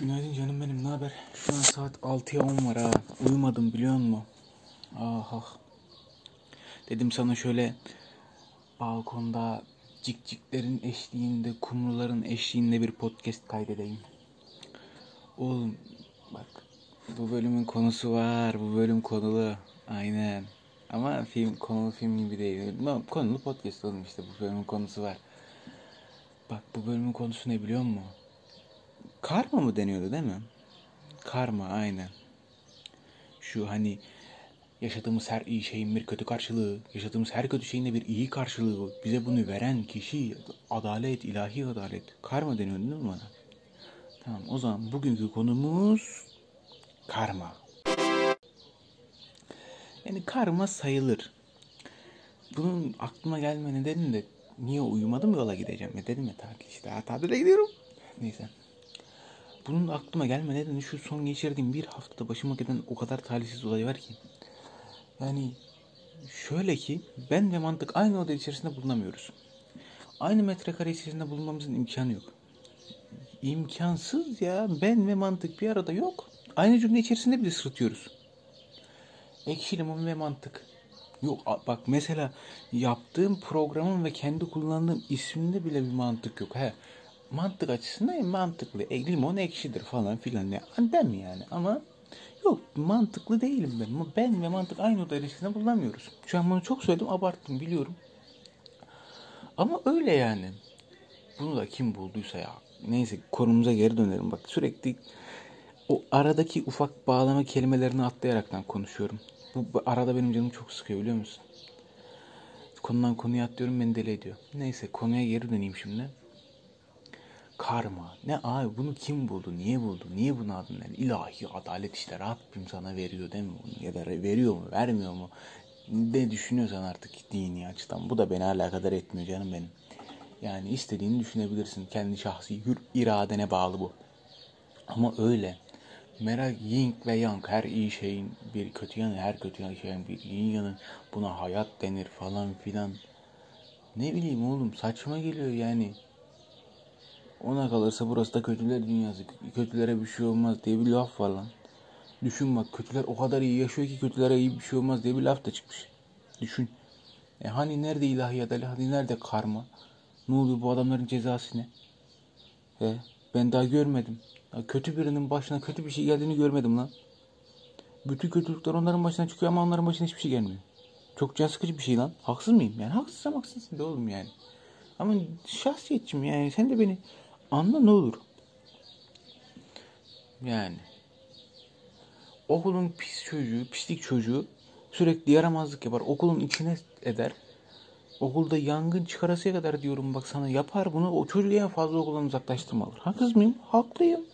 Günaydın canım benim ne haber? Şu an saat 6'ya 10 var ha. Uyumadım biliyor musun? Ah ah. Dedim sana şöyle balkonda cikciklerin eşliğinde, kumruların eşliğinde bir podcast kaydedeyim. Oğlum bak bu bölümün konusu var. Bu bölüm konulu. Aynen. Ama film konulu film gibi değil. Konulu podcast oğlum işte bu bölümün konusu var. Bak bu bölümün konusu ne biliyor musun? Karma mı deniyordu değil mi? Karma aynen. Şu hani yaşadığımız her iyi şeyin bir kötü karşılığı, yaşadığımız her kötü şeyin de bir iyi karşılığı. Bize bunu veren kişi adalet, ilahi adalet. Karma deniyordu değil mi bana? Tamam o zaman bugünkü konumuz karma. Yani karma sayılır. Bunun aklıma gelme nedeni de niye uyumadım yola gideceğim ya dedim ya tatil işte ha, tatile gidiyorum. Neyse. Bunun aklıma gelme nedeni şu son geçirdiğim bir haftada başıma gelen o kadar talihsiz olay var ki. Yani şöyle ki ben ve mantık aynı oda içerisinde bulunamıyoruz. Aynı metrekare içerisinde bulunmamızın imkanı yok. İmkansız ya. Ben ve mantık bir arada yok. Aynı cümle içerisinde bile sırıtıyoruz. Ekşi limon ve mantık. Yok bak mesela yaptığım programın ve kendi kullandığım isminde bile bir mantık yok. He mantık açısından mantıklı. E, limon ekşidir falan filan. Ne dem yani ama yok mantıklı değilim ben. Ben ve mantık aynı oda ilişkisinde bulunamıyoruz. Şu an bunu çok söyledim abarttım biliyorum. Ama öyle yani. Bunu da kim bulduysa ya. Neyse konumuza geri dönelim. Bak sürekli o aradaki ufak bağlama kelimelerini atlayaraktan konuşuyorum. Bu, bu arada benim canım çok sıkıyor biliyor musun? Konudan konuya atlıyorum beni deli ediyor. Neyse konuya geri döneyim şimdi. Karma. Ne abi bunu kim buldu? Niye buldu? Niye bunu adını verdi? İlahi adalet işte Rabbim sana veriyor değil mi bunu? Ya da veriyor mu? Vermiyor mu? Ne düşünüyorsan artık dini açıdan. Bu da beni alakadar etmiyor canım benim. Yani istediğini düşünebilirsin. Kendi şahsi hür iradene bağlı bu. Ama öyle. Merak yin ve yang her iyi şeyin bir kötü yanı her kötü şeyin bir iyi yanı buna hayat denir falan filan. Ne bileyim oğlum saçma geliyor yani. Ona kalırsa burası da kötüler dünyası. Kötülere bir şey olmaz diye bir laf var lan. Düşün bak kötüler o kadar iyi yaşıyor ki kötülere iyi bir şey olmaz diye bir laf da çıkmış. Düşün. E hani nerede ilahiyat hani nerede karma? Ne oluyor bu adamların cezası ne? E ben daha görmedim. Ya kötü birinin başına kötü bir şey geldiğini görmedim lan. Bütün kötülükler onların başına çıkıyor ama onların başına hiçbir şey gelmiyor. Çok can sıkıcı bir şey lan. Haksız mıyım? Yani haksızsam haksızsın de oğlum yani. Ama şahsiyetçim yani sen de beni Anla ne olur. Yani. Okulun pis çocuğu, pislik çocuğu sürekli yaramazlık yapar. Okulun içine eder. Okulda yangın çıkarasıya kadar diyorum bak sana yapar bunu. O çocuğu en fazla okuldan uzaklaştırmalıdır. Haksız mıyım? Haklıyım.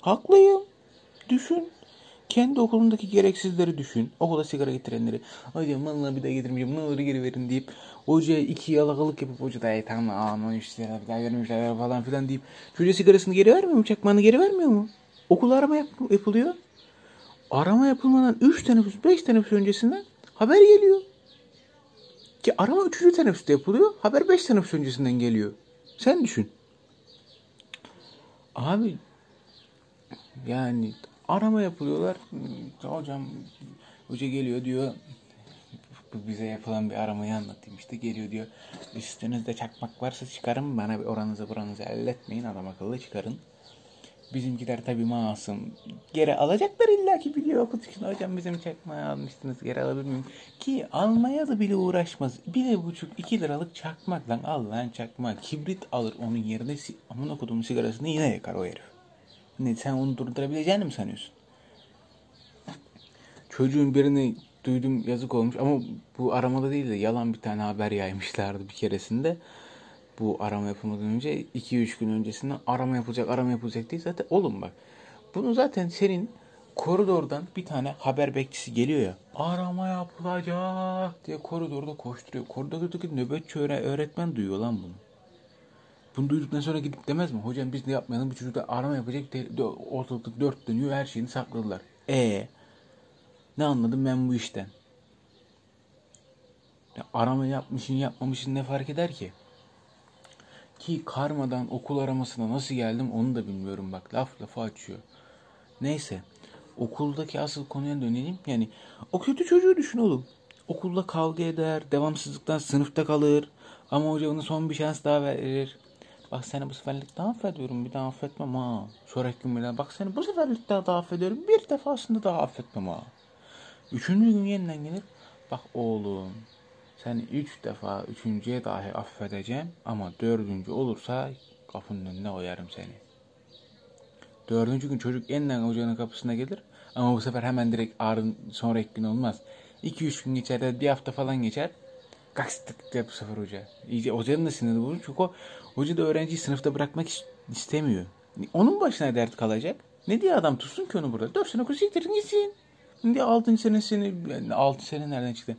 Haklıyım. Düşün. Kendi okulundaki gereksizleri düşün. Okula sigara getirenleri. Hocam vallahi bir daha getirmeyeceğim. Ne olur geri verin deyip hocaya iki yalakalık yapıp hoca da tamam aman işte bir daha vermişler falan filan deyip çocuğa sigarasını geri vermiyor mu? Çakmağını geri vermiyor mu? Okul arama yap yapılıyor. Arama yapılmadan 3 teneffüs 5 teneffüs öncesinden haber geliyor. Ki arama 3. teneffüste yapılıyor. Haber 5 teneffüs öncesinden geliyor. Sen düşün. Abi yani arama yapılıyorlar. Hocam hoca geliyor diyor bize yapılan bir aramayı anlatayım işte geliyor diyor üstünüzde çakmak varsa çıkarın bana bir oranızı buranızı elletmeyin adam akıllı çıkarın. Bizimkiler tabi masum. Geri alacaklar illa ki biliyor okul için. Hocam bizim çakmağı almıştınız geri alabilir miyim? Ki almaya da bile uğraşmaz. Bir buçuk iki liralık çakmak lan al lan çakmak. Kibrit alır onun yerine aman okuduğum sigarasını yine yakar o herif. Ne sen onu durdurabileceğini mi sanıyorsun? Çocuğun birini duydum yazık olmuş ama bu aramada değil de yalan bir tane haber yaymışlardı bir keresinde. Bu arama yapılmadan önce 2-3 gün öncesinde arama yapılacak arama yapılacak diye zaten oğlum bak. Bunu zaten senin koridordan bir tane haber bekçisi geliyor ya. Arama yapılacak diye koridorda koşturuyor. Koridordaki nöbetçi öğretmen duyuyor lan bunu. Bunu duyduktan sonra gidip demez mi? Hocam biz ne yapmayalım bu çocuklar arama yapacak. Ortalıkta dört dönüyor her şeyini sakladılar. E ne anladım ben bu işten? Ya arama yapmışın yapmamışın ne fark eder ki? Ki karmadan okul aramasına nasıl geldim onu da bilmiyorum bak laf lafa açıyor. Neyse okuldaki asıl konuya dönelim. Yani o kötü çocuğu düşün oğlum. Okulda kavga eder, devamsızlıktan sınıfta kalır. Ama hoca ona son bir şans daha verir. Bak seni bu seferlik daha affediyorum. Bir daha affetmem ha. Sonraki gün bile bak seni bu seferlik daha, daha affediyorum. Bir defasında daha affetmem ha. Üçüncü gün yeniden gelir. Bak oğlum sen üç defa üçüncüye dahi affedeceğim ama dördüncü olursa kapının önüne koyarım seni. Dördüncü gün çocuk yeniden hocanın kapısına gelir ama bu sefer hemen direkt ağrın sonraki gün olmaz. İki üç gün geçer bir hafta falan geçer. Kakstık diye bu sefer hoca. İyice hocanın da sinirli bozulur çünkü o hoca da öğrenciyi sınıfta bırakmak istemiyor. Onun başına dert kalacak. Ne diye adam tutsun ki onu burada? Dört sene okul siktirin gitsin. Şimdi altıncı senesini, yani altı sene nereden çıktı?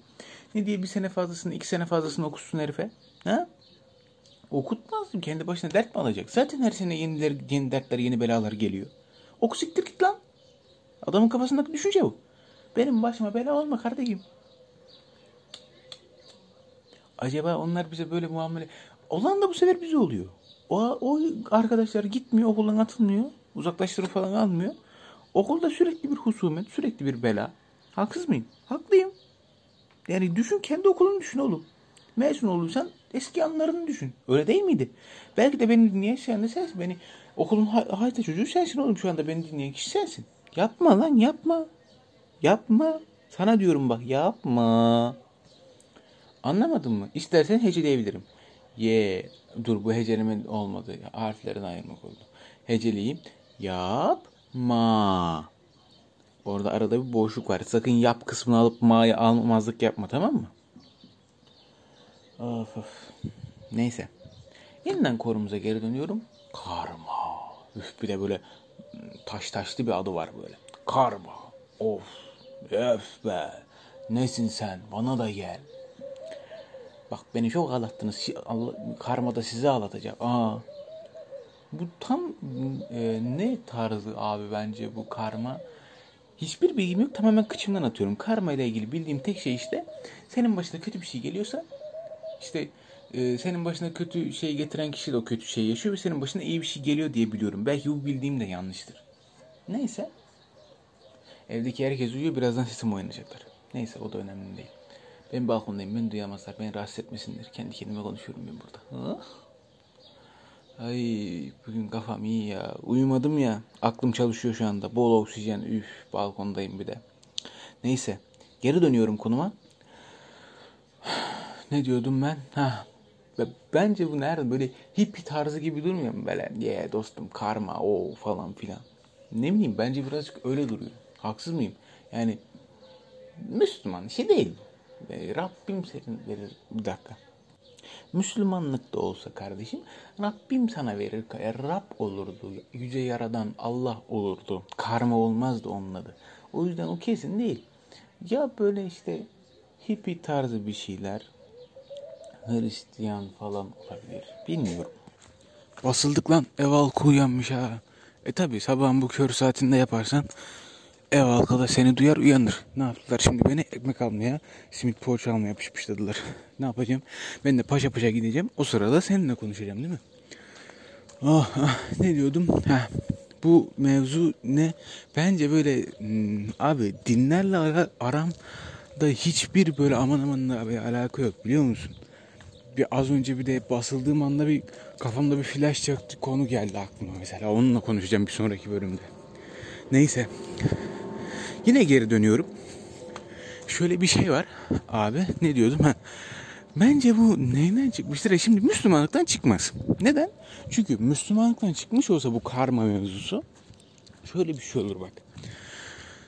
Ne diye bir sene fazlasını, iki sene fazlasını okusun herife? Ha? Okutmaz mı? Kendi başına dert mi alacak? Zaten her sene yeniler, yeni dertler, yeni belalar geliyor. Oku siktir git lan. Adamın kafasındaki düşünce bu. Benim başıma bela olma kardeşim. Acaba onlar bize böyle muamele... Olan da bu sefer bize oluyor. O, o arkadaşlar gitmiyor, okuldan atılmıyor. Uzaklaştırıp falan almıyor. Okulda sürekli bir husumet, sürekli bir bela. Haksız mıyım? Haklıyım. Yani düşün kendi okulunu düşün oğlum. Mezun olursan eski anlarını düşün. Öyle değil miydi? Belki de beni dinleyen sen de sensin. Beni okulun hayta çocuğu sensin oğlum şu anda beni dinleyen kişi sensin. Yapma lan yapma. Yapma. Sana diyorum bak yapma. Anlamadın mı? İstersen heceleyebilirim. Ye. Dur bu heceleme olmadı. Harflerini ayırmak oldu. Heceleyeyim. Yapma. Orada arada bir boşluk var. Sakın yap kısmını alıp ma'yı almazlık yapma tamam mı? Of of. Neyse. Yeniden korumuza geri dönüyorum. Karma. Üf bir de böyle taş taşlı bir adı var böyle. Karma. Of. Öf be. Nesin sen? Bana da gel. Bak beni çok ağlattınız. Karma da sizi ağlatacak. Aa. Bu tam e, ne tarzı abi bence bu karma? Hiçbir bilgim yok. Tamamen kıçımdan atıyorum. Karma ile ilgili bildiğim tek şey işte senin başına kötü bir şey geliyorsa işte e, senin başına kötü şey getiren kişi de o kötü şeyi yaşıyor ve senin başına iyi bir şey geliyor diye biliyorum. Belki bu bildiğim de yanlıştır. Neyse. Evdeki herkes uyuyor. Birazdan sesim oynayacaklar. Neyse o da önemli değil. Ben balkondayım. Beni duyamazlar. Beni rahatsız etmesinler. Kendi kendime konuşuyorum ben burada. Ay bugün kafam iyi ya. Uyumadım ya. Aklım çalışıyor şu anda. Bol oksijen. Üf balkondayım bir de. Neyse. Geri dönüyorum konuma. ne diyordum ben? Ha. Bence bu nerede böyle hippie tarzı gibi durmuyor mu böyle? Ye yeah, dostum karma o falan filan. Ne bileyim bence birazcık öyle duruyor. Haksız mıyım? Yani Müslüman şey değil. Rabbim senin verir. Bir dakika. Müslümanlık da olsa kardeşim Rabbim sana verir. Rab olurdu, yüce yaradan Allah olurdu. Karma olmazdı onun adı. O yüzden o kesin değil. Ya böyle işte hippie tarzı bir şeyler Hristiyan falan olabilir. Bilmiyorum. Basıldık lan. Ev halkı uyanmış ha. E tabi sabahın bu kör saatinde yaparsan ev halkı da seni duyar uyanır. Ne yaptılar şimdi beni ekmek almaya, simit poğaça almaya pişpişlediler. ne yapacağım? Ben de paşa paşa gideceğim. O sırada seninle konuşacağım değil mi? Oh, ah, ne diyordum? Ha, bu mevzu ne? Bence böyle hmm, abi dinlerle ara, aramda hiçbir böyle aman aman bir alaka yok biliyor musun? Bir az önce bir de basıldığım anda bir kafamda bir flash çaktı konu geldi aklıma mesela. Onunla konuşacağım bir sonraki bölümde. Neyse. Yine geri dönüyorum. Şöyle bir şey var abi. Ne diyordum? Ha. Bence bu neyden çıkmıştır? E şimdi Müslümanlıktan çıkmaz. Neden? Çünkü Müslümanlıktan çıkmış olsa bu karma mevzusu şöyle bir şey olur bak.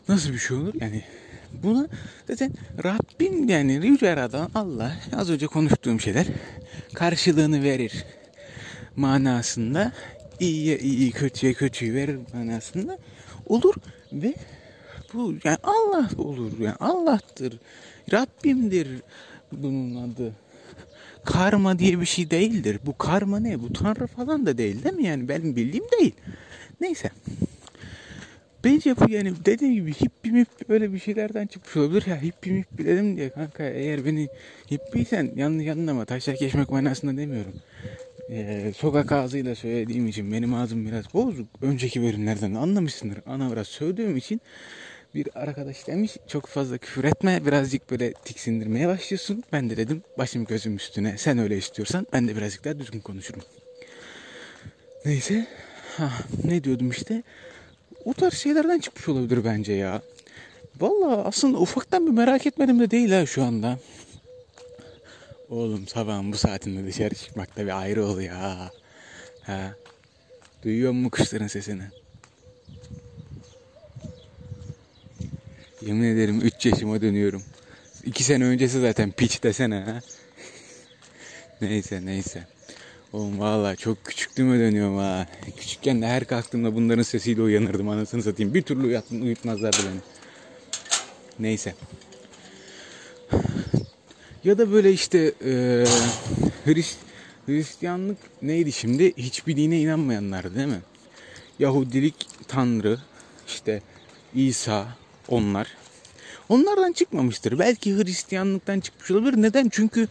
Nasıl bir şey olur? Yani buna zaten Rabbim yani Yüce Yaradan Allah az önce konuştuğum şeyler karşılığını verir manasında iyiye iyi kötüye kötüyü verir manasında olur ve bu yani Allah olur yani Allah'tır Rabbimdir bunun adı. Karma diye bir şey değildir. Bu karma ne? Bu tanrı falan da değil değil mi? Yani benim bildiğim değil. Neyse. Bence bu yani dediğim gibi hippi mippi böyle bir şeylerden çıkmış olabilir. Ya hippi mippi dedim diye kanka eğer beni hippiysen yanlış anlama. Taşlar geçmek manasında demiyorum. Ee, sokak ağzıyla söylediğim için benim ağzım biraz bozuk. Önceki bölümlerden anlamışsındır. Ana biraz sövdüğüm için bir arkadaş demiş çok fazla küfür etme birazcık böyle tiksindirmeye başlıyorsun. Ben de dedim başım gözüm üstüne sen öyle istiyorsan ben de birazcık daha düzgün konuşurum. Neyse ha, ne diyordum işte o tarz şeylerden çıkmış olabilir bence ya. Valla aslında ufaktan bir merak etmedim de değil ha şu anda. Oğlum sabahın bu saatinde dışarı çıkmak da bir ayrı oluyor ha. ha. Duyuyor musun kuşların sesini? Yemin ederim 3 yaşıma dönüyorum. 2 sene öncesi zaten piç desene ha. neyse neyse. Oğlum valla çok küçüklüğüme dönüyorum ha. Küçükken de her kalktığımda bunların sesiyle uyanırdım anasını satayım. Bir türlü uyutm uyutmazlardı beni. Neyse. Ya da böyle işte e, Hrist Hristiyanlık neydi şimdi? Hiçbir dine inanmayanlar değil mi? Yahudilik Tanrı, işte İsa, onlar. Onlardan çıkmamıştır. Belki Hristiyanlıktan çıkmış olabilir. Neden? Çünkü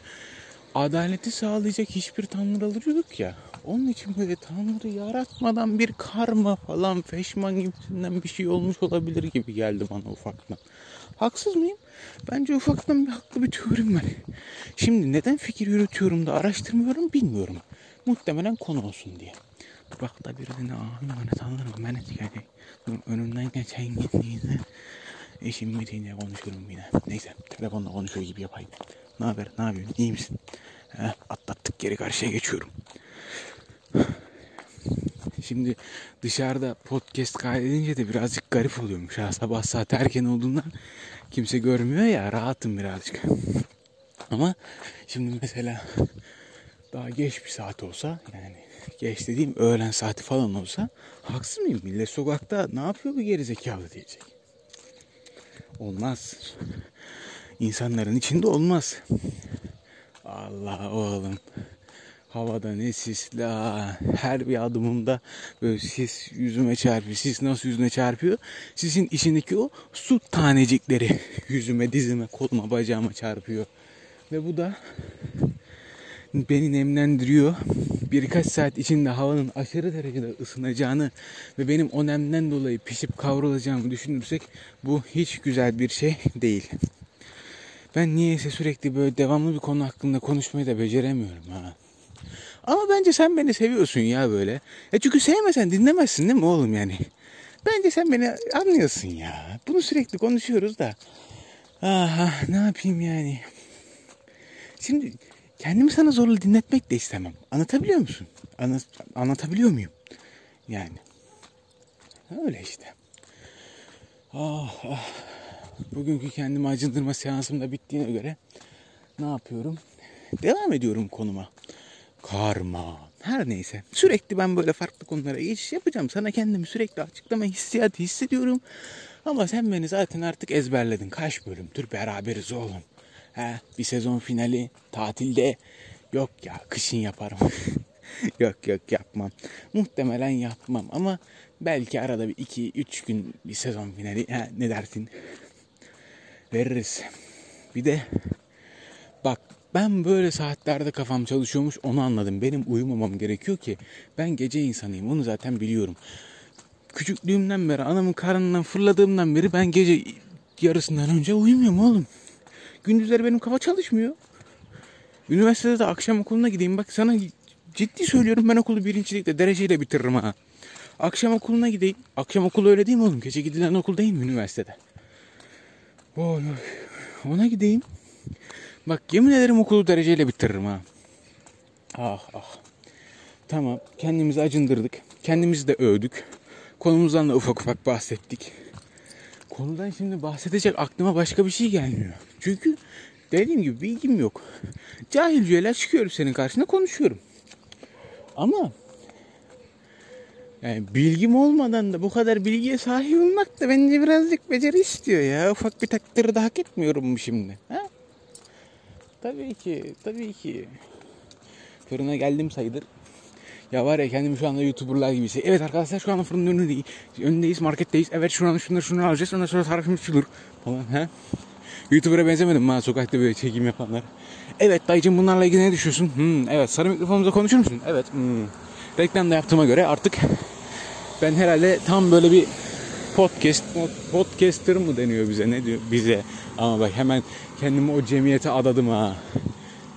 adaleti sağlayacak hiçbir tanrıları yok ya. Onun için böyle tanrı yaratmadan bir karma falan feşman gibisinden bir şey olmuş olabilir gibi geldi bana ufaktan. Haksız mıyım? Bence ufaktan bir haklı bir teorim var. Şimdi neden fikir yürütüyorum da araştırmıyorum bilmiyorum. Muhtemelen konu olsun diye. Da birine ahimane tanırım ben et yani. Önümden geçen gittiğinde eşim biriyle konuşurum yine. Neyse telefonla konuşuyor gibi yapayım. Ne haber? Ne yapıyorsun? İyi misin? He, atlattık geri karşıya geçiyorum. Şimdi dışarıda podcast kaydedince de birazcık garip oluyormuş. Ha, sabah saat erken olduğundan kimse görmüyor ya rahatım birazcık. Ama şimdi mesela daha geç bir saat olsa yani geç dediğim öğlen saati falan olsa haksız mıyım? Millet sokakta ne yapıyor bu gerizekalı diyecek. Olmaz. İnsanların içinde olmaz. Allah oğlum. Havada ne sisli Her bir adımımda böyle sis yüzüme çarpıyor. Sis nasıl yüzüne çarpıyor? Sisin içindeki o su tanecikleri yüzüme, dizime, koluma, bacağıma çarpıyor. Ve bu da beni nemlendiriyor. Birkaç saat içinde havanın aşırı derecede ısınacağını ve benim o nemden dolayı pişip kavrulacağımı düşünürsek bu hiç güzel bir şey değil. Ben niyeyse sürekli böyle devamlı bir konu hakkında konuşmayı da beceremiyorum ha. Ama bence sen beni seviyorsun ya böyle. Ya çünkü sevmesen dinlemezsin değil mi oğlum yani? Bence sen beni anlıyorsun ya. Bunu sürekli konuşuyoruz da. Aha ne yapayım yani. Şimdi kendimi sana zorla dinletmek de istemem. Anlatabiliyor musun? Anlat, anlatabiliyor muyum? Yani. Öyle işte. Ah, ah. Bugünkü kendimi acındırma seansım da bittiğine göre ne yapıyorum? Devam ediyorum konuma. Karma. Her neyse. Sürekli ben böyle farklı konulara geçiş yapacağım. Sana kendimi sürekli açıklama hissiyatı hissediyorum. Ama sen beni zaten artık ezberledin. Kaç bölümdür beraberiz oğlum. He, bir sezon finali tatilde yok ya kışın yaparım. yok yok yapmam. Muhtemelen yapmam ama belki arada bir iki üç gün bir sezon finali he, ne dersin? Veririz. Bir de ben böyle saatlerde kafam çalışıyormuş onu anladım. Benim uyumamam gerekiyor ki ben gece insanıyım onu zaten biliyorum. Küçüklüğümden beri anamın karnından fırladığımdan beri ben gece yarısından önce uyumuyorum oğlum. Gündüzleri benim kafa çalışmıyor. Üniversitede de akşam okuluna gideyim. Bak sana ciddi söylüyorum ben okulu birincilikle dereceyle bitiririm ha. Akşam okuluna gideyim. Akşam okulu öyle değil mi oğlum? Gece gidilen okul değil mi üniversitede? Oy. Ona gideyim. Bak yemin ederim okulu dereceyle bitiririm ha. Ah ah. Tamam kendimizi acındırdık. Kendimizi de övdük. Konumuzdan da ufak ufak bahsettik. Konudan şimdi bahsedecek aklıma başka bir şey gelmiyor. Çünkü dediğim gibi bilgim yok. Cahilceler çıkıyorum senin karşına konuşuyorum. Ama yani bilgim olmadan da bu kadar bilgiye sahip olmak da bence birazcık beceri istiyor ya. Ufak bir takdiri de hak etmiyorum mu şimdi? Ha? Tabii ki, tabii ki. Fırına geldim sayılır. Ya var ya kendimi şu anda YouTuber'lar gibi hissediyorum. Evet arkadaşlar şu anda fırının önündeyiz. Önündeyiz, marketteyiz. Evet şu anda şunları şunları alacağız. Ondan sonra tarifimiz şudur falan. He? YouTuber'a benzemedim ha sokakta böyle çekim yapanlar. Evet dayıcım bunlarla ilgili ne düşünüyorsun? Hmm, evet sarı mikrofonumuza konuşur musun? Evet. Hmm. Reklam da yaptığıma göre artık ben herhalde tam böyle bir podcast podcaster mı deniyor bize ne diyor bize ama bak hemen kendimi o cemiyete adadım ha.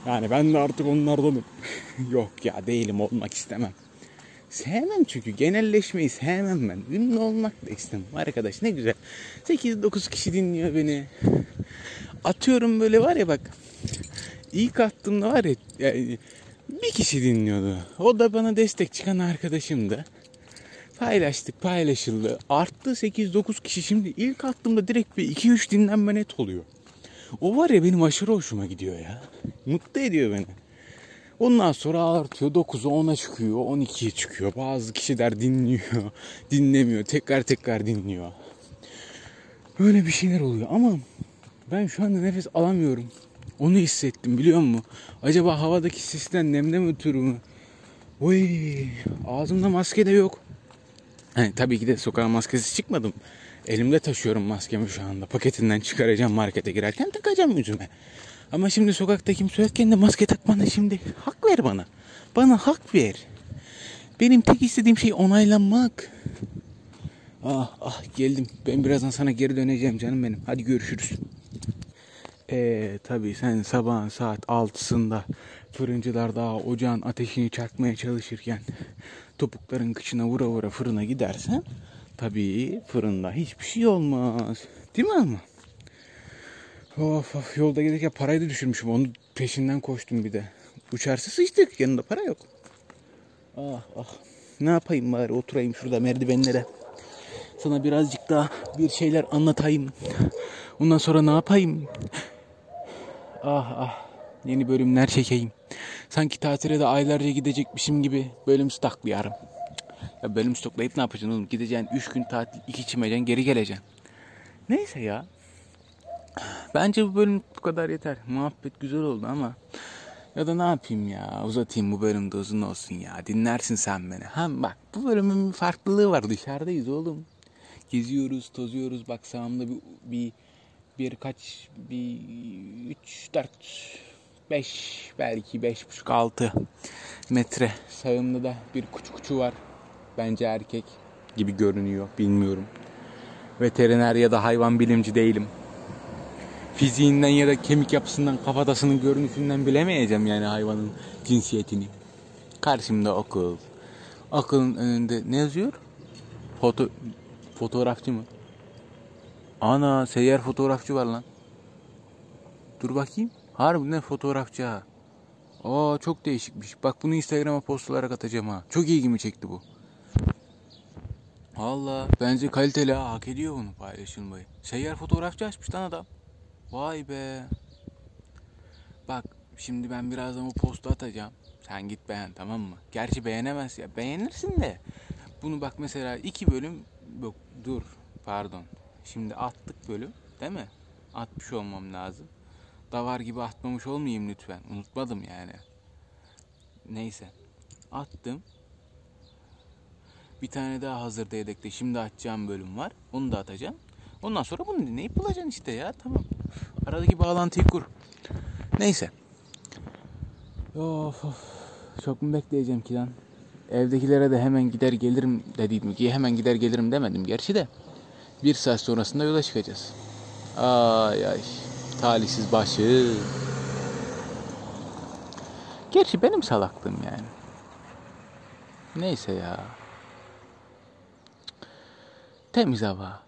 Yani ben de artık onlardanım. Yok ya değilim olmak istemem. Sevmem çünkü genelleşmeyi sevmem ben. Ünlü olmak da istemem. Arkadaş ne güzel. 8-9 kişi dinliyor beni. Atıyorum böyle var ya bak. İlk attığımda var ya yani bir kişi dinliyordu. O da bana destek çıkan arkadaşımdı Paylaştık paylaşıldı. Arttı 8-9 kişi şimdi ilk attığımda direkt bir 2-3 dinlenme net oluyor. O var ya benim aşırı hoşuma gidiyor ya. Mutlu ediyor beni. Ondan sonra artıyor 9'a 10'a çıkıyor 12'ye çıkıyor. Bazı kişiler dinliyor dinlemiyor tekrar tekrar dinliyor. Böyle bir şeyler oluyor ama ben şu anda nefes alamıyorum. Onu hissettim biliyor musun? Acaba havadaki sisten nemden ötürü mü? Oy ağzımda maske de yok. Hani tabii ki de sokağa maskesi çıkmadım. Elimde taşıyorum maskemi şu anda. Paketinden çıkaracağım markete girerken takacağım yüzüme. Ama şimdi sokakta kimse yokken de maske takmana şimdi hak ver bana. Bana hak ver. Benim tek istediğim şey onaylanmak. Ah ah geldim. Ben birazdan sana geri döneceğim canım benim. Hadi görüşürüz. Ee, tabii sen sabahın saat 6'sında fırıncılar daha ocağın ateşini çakmaya çalışırken topukların kıçına vura vura fırına gidersen tabii fırında hiçbir şey olmaz. Değil mi ama? Of of yolda gelirken parayı da düşürmüşüm. Onu peşinden koştum bir de. Uçarsa sıçtık. Yanında para yok. Ah ah. Ne yapayım bari oturayım şurada merdivenlere. Sana birazcık daha bir şeyler anlatayım. Ondan sonra ne yapayım? Ah ah. Yeni bölümler çekeyim. Sanki tatile de aylarca gidecekmişim gibi bölüm stoklayarım. Ya bölüm stoklayıp ne yapacaksın oğlum? Gideceksin 3 gün tatil, 2 çimeceksin, geri geleceksin. Neyse ya. Bence bu bölüm bu kadar yeter. Muhabbet güzel oldu ama ya da ne yapayım ya uzatayım bu bölüm de uzun olsun ya dinlersin sen beni. Hem bak bu bölümün bir farklılığı var dışarıdayız oğlum. Geziyoruz tozuyoruz bak sağımda bir, bir birkaç bir üç dört beş belki beş buçuk altı metre sağımda da bir kuçu kuçu var. Bence erkek gibi görünüyor bilmiyorum. Veteriner ya da hayvan bilimci değilim fiziğinden ya da kemik yapısından, kafatasının görünüşünden bilemeyeceğim yani hayvanın cinsiyetini. Karşımda okul. Okulun önünde ne yazıyor? Foto fotoğrafçı mı? Ana seyyar fotoğrafçı var lan. Dur bakayım. Harbiden fotoğrafçı ha. Aa çok değişikmiş. Bak bunu Instagram'a post olarak atacağım ha. Çok ilgimi çekti bu. Allah bence kaliteli ha. Hak ediyor bunu paylaşılmayı. Seyyar fotoğrafçı açmış lan adam. Vay be. Bak şimdi ben birazdan bu postu atacağım. Sen git beğen tamam mı? Gerçi beğenemez ya. Beğenirsin de. Bunu bak mesela iki bölüm yok dur pardon. Şimdi attık bölüm değil mi? Atmış olmam lazım. Davar gibi atmamış olmayayım lütfen. Unutmadım yani. Neyse. Attım. Bir tane daha hazırda yedekte şimdi açacağım bölüm var. Onu da atacağım. Ondan sonra bunu dinleyip bulacaksın işte ya. Tamam. Aradaki bağlantıyı kur. Neyse. Of of. Çok mu bekleyeceğim ki lan? Evdekilere de hemen gider gelirim dedim ki hemen gider gelirim demedim gerçi de. Bir saat sonrasında yola çıkacağız. Ay ay. Talihsiz başı. Gerçi benim salaklığım yani. Neyse ya. Temiz hava.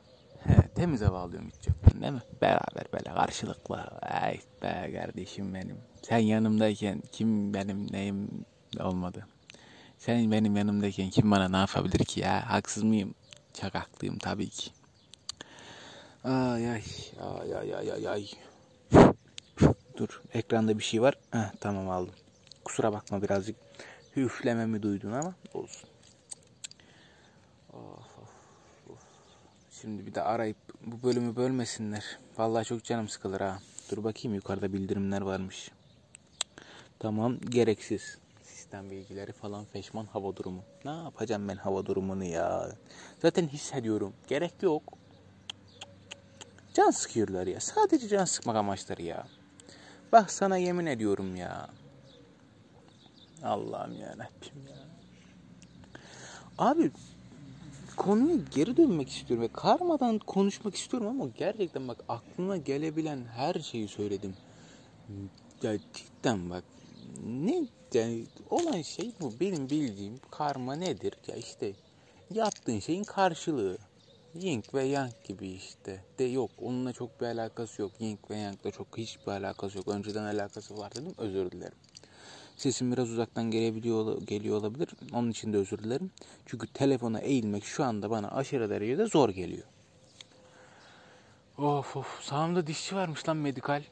He, temiz hava alıyorum hiç yoktan değil mi? Beraber böyle karşılıklı. Ay be kardeşim benim. Sen yanımdayken kim benim neyim olmadı. Sen benim yanımdayken kim bana ne yapabilir ki ya? Haksız mıyım? Çok haklıyım tabii ki. Ay ay ay ay ay ay. Dur ekranda bir şey var. Heh, tamam aldım. Kusura bakma birazcık hüflememi duydun ama olsun. Şimdi bir de arayıp bu bölümü bölmesinler. Vallahi çok canım sıkılır ha. Dur bakayım yukarıda bildirimler varmış. Tamam gereksiz. Sistem bilgileri falan feşman hava durumu. Ne yapacağım ben hava durumunu ya. Zaten hissediyorum. Gerek yok. Can sıkıyorlar ya. Sadece can sıkmak amaçları ya. Bak sana yemin ediyorum ya. Allah'ım ya Rabbim ya. Abi konuya geri dönmek istiyorum ve karmadan konuşmak istiyorum ama gerçekten bak aklıma gelebilen her şeyi söyledim. Ya cidden bak ne yani olan şey bu benim bildiğim karma nedir ya işte yaptığın şeyin karşılığı. Ying ve Yang gibi işte. De yok onunla çok bir alakası yok. Ying ve Yang'la çok hiçbir alakası yok. Önceden alakası var dedim özür dilerim. Sesim biraz uzaktan gelebiliyor geliyor olabilir. Onun için de özür dilerim. Çünkü telefona eğilmek şu anda bana aşırı derecede zor geliyor. Of of sağımda dişçi varmış lan medikal.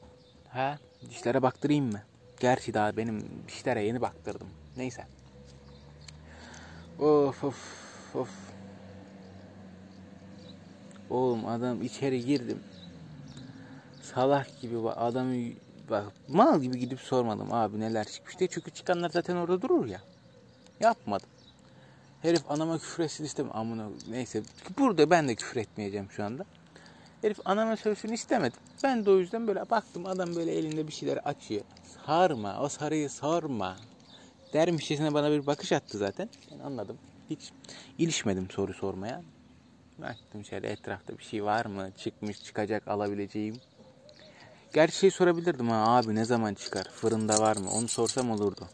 He dişlere baktırayım mı? Gerçi daha benim dişlere yeni baktırdım. Neyse. Of of of. Oğlum adam içeri girdim. Salak gibi adamı bak mal gibi gidip sormadım abi neler çıkmış diye. Çünkü çıkanlar zaten orada durur ya. Yapmadım. Herif anama küfür etsin istemem. Amına neyse. Burada ben de küfür etmeyeceğim şu anda. Herif anama sövsün istemedim. Ben de o yüzden böyle baktım adam böyle elinde bir şeyler açıyor. Sarma o sarıyı sarma. Dermişçesine bana bir bakış attı zaten. Ben anladım. Hiç ilişmedim soru sormaya. Baktım şöyle etrafta bir şey var mı? Çıkmış çıkacak alabileceğim. Gerçi şey sorabilirdim ha abi ne zaman çıkar? Fırında var mı? Onu sorsam olurdu.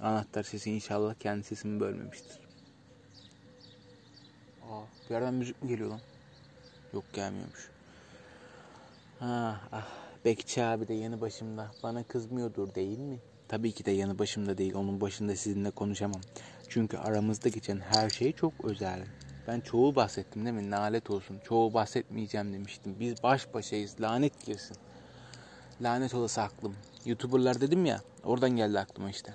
Anahtar sesi inşallah kendi sesimi bölmemiştir. Aa, bir yerden müzik mi geliyor lan? Yok gelmiyormuş. Ah, ah. Bekçi abi de yanı başımda. Bana kızmıyordur değil mi? Tabii ki de yanı başımda değil. Onun başında sizinle konuşamam. Çünkü aramızda geçen her şey çok özel. Ben çoğu bahsettim değil mi? Lanet olsun. Çoğu bahsetmeyeceğim demiştim. Biz baş başayız. Lanet girsin. Lanet olası aklım. Youtuberlar dedim ya. Oradan geldi aklıma işte.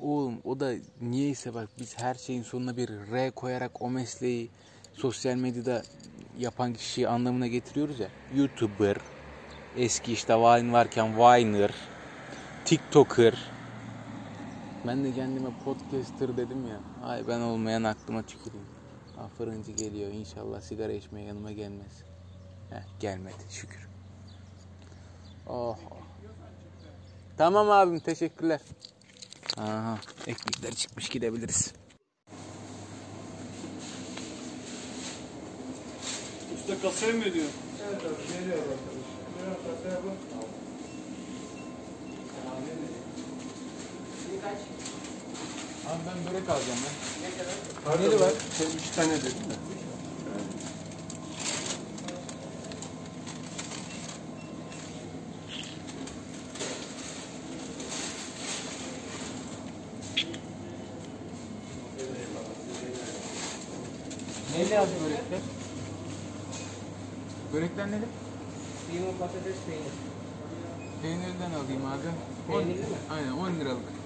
Oğlum o da niyeyse bak biz her şeyin sonuna bir R koyarak o mesleği sosyal medyada yapan kişiyi anlamına getiriyoruz ya. Youtuber, eski işte Vine varken Viner, TikToker. Ben de kendime podcaster dedim ya. Ay ben olmayan aklıma tüküreyim. Ha, fırıncı geliyor inşallah sigara içmeye yanıma gelmez. Heh, gelmedi şükür. Oh. Tamam abim teşekkürler. Aha, ekmekler çıkmış gidebiliriz. Usta kasaya mı ödüyor? Evet abi geliyor arkadaş. Biraz kasaya bak. Abi ben börek alacağım ya. Pardon, Neli var? Sen üç tane dedin de. Neyle abi börekler? Börekler neli? Kıyma patates peynir. Peynirden alayım abi. On- Peynirli mi? Aynen 10 liralık.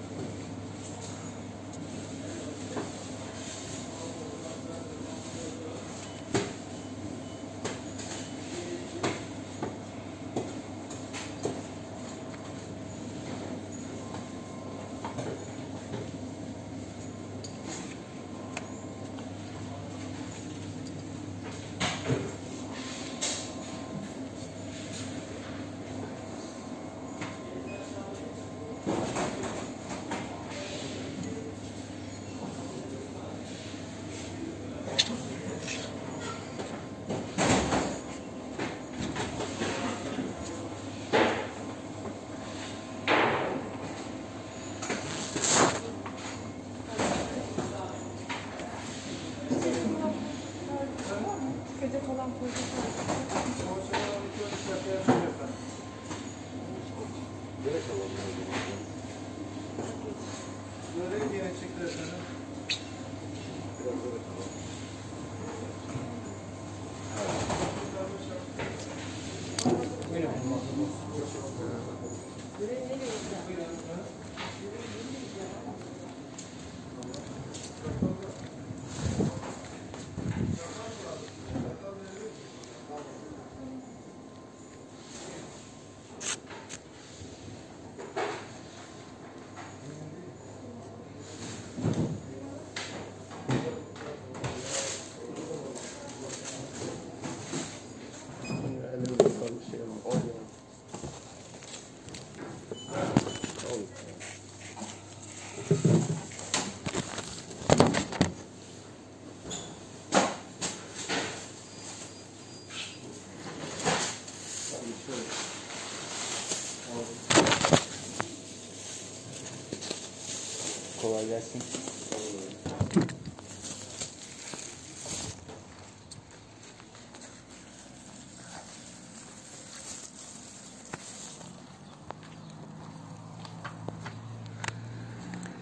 Kolay.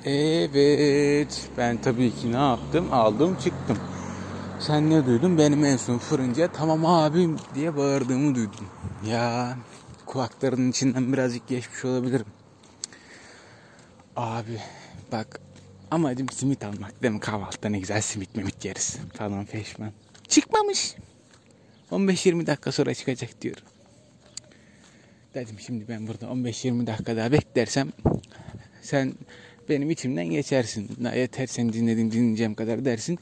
Evet. Ben tabii ki ne yaptım? Aldım çıktım. Sen ne duydun? Benim en son fırıncıya tamam abim diye bağırdığımı duydum. Ya kulaklarının içinden birazcık geçmiş olabilirim. Abi bak amacım simit almak değil mi? Kahvaltıda ne güzel simit mimit yeriz falan feşmen. Çıkmamış. 15-20 dakika sonra çıkacak diyor. Dedim şimdi ben burada 15-20 dakika daha beklersem sen benim içimden geçersin. Yeter sen dinledin dinleyeceğim kadar dersin.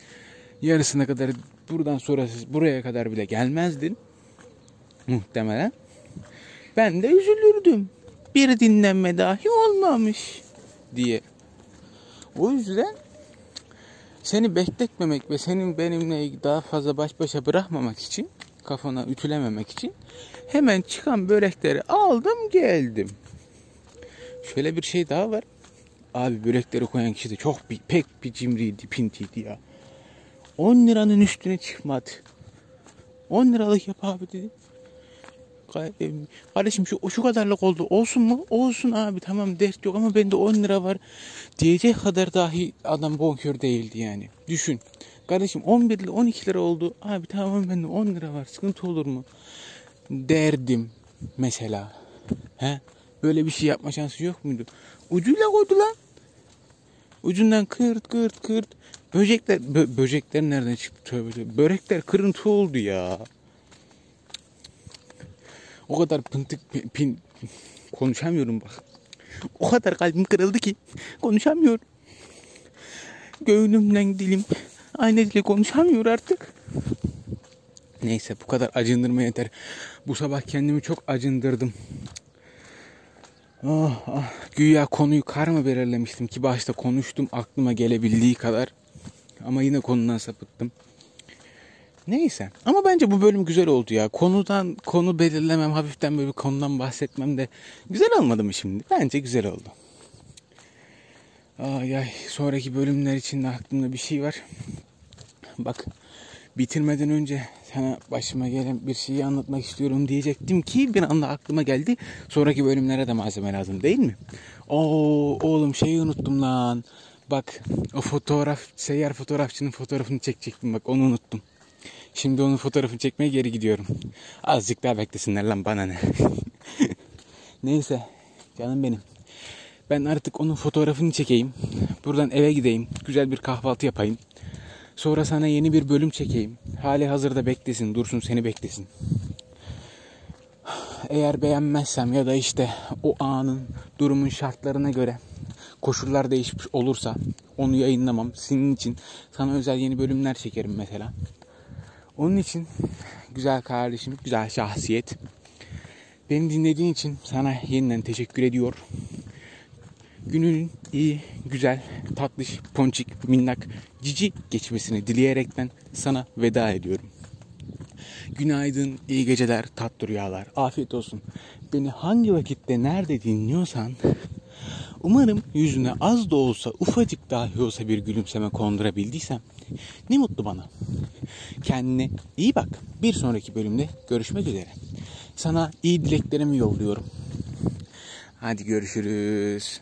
Yarısına kadar buradan sonrası buraya kadar bile gelmezdin. Muhtemelen. Ben de üzülürdüm. Bir dinlenme dahi olmamış diye. O yüzden seni bekletmemek ve senin benimle daha fazla baş başa bırakmamak için kafana ütülememek için hemen çıkan börekleri aldım geldim. Şöyle bir şey daha var. Abi börekleri koyan kişi de çok bir, pek bir cimriydi, pintiydi ya. 10 liranın üstüne çıkmadı. 10 liralık yap abi dedi. Kardeşim şu, şu kadarlık oldu. Olsun mu? Olsun abi tamam dert yok ama bende 10 lira var. Diyecek kadar dahi adam bonkör değildi yani. Düşün. Kardeşim 11 lira 12 lira oldu. Abi tamam bende 10 lira var. Sıkıntı olur mu? Derdim mesela. He? Böyle bir şey yapma şansı yok muydu? Ucuyla koydu lan. Ucundan kırt kırt kırt. Böcekler, bö- böcekler nereden çıktı tövbe tövbe. Börekler kırıntı oldu ya. O kadar pıntık pin, konuşamıyorum bak. O kadar kalbim kırıldı ki konuşamıyorum. Göğnümden dilim aynı dili konuşamıyor artık. Neyse bu kadar acındırma yeter. Bu sabah kendimi çok acındırdım. Ah, ah. Güya konuyu kar mı belirlemiştim ki başta konuştum aklıma gelebildiği kadar. Ama yine konudan sapıttım. Neyse. Ama bence bu bölüm güzel oldu ya. Konudan konu belirlemem, hafiften böyle bir konudan bahsetmem de güzel olmadı mı şimdi? Bence güzel oldu. Ay ay. Sonraki bölümler için de aklımda bir şey var. Bak bitirmeden önce sana başıma gelen bir şeyi anlatmak istiyorum diyecektim ki bir anda aklıma geldi. Sonraki bölümlere de malzeme lazım değil mi? Oo oğlum şeyi unuttum lan. Bak o fotoğraf seyyar fotoğrafçının fotoğrafını çekecektim bak onu unuttum. Şimdi onun fotoğrafını çekmeye geri gidiyorum. Azıcık daha beklesinler lan bana ne. Neyse canım benim. Ben artık onun fotoğrafını çekeyim. Buradan eve gideyim. Güzel bir kahvaltı yapayım. Sonra sana yeni bir bölüm çekeyim. Hali hazırda beklesin, dursun seni beklesin. Eğer beğenmezsem ya da işte o anın, durumun şartlarına göre koşullar değişmiş olursa onu yayınlamam. Senin için sana özel yeni bölümler çekerim mesela. Onun için güzel kardeşim, güzel şahsiyet. Beni dinlediğin için sana yeniden teşekkür ediyor. Günün iyi, güzel, tatlış, ponçik, minnak, cici geçmesini dileyerekten sana veda ediyorum. Günaydın, iyi geceler, tatlı rüyalar, afiyet olsun. Beni hangi vakitte nerede dinliyorsan umarım yüzüne az da olsa ufacık dahi olsa bir gülümseme kondurabildiysem ne mutlu bana. Kendine iyi bak. Bir sonraki bölümde görüşmek üzere. Sana iyi dileklerimi yolluyorum. Hadi görüşürüz.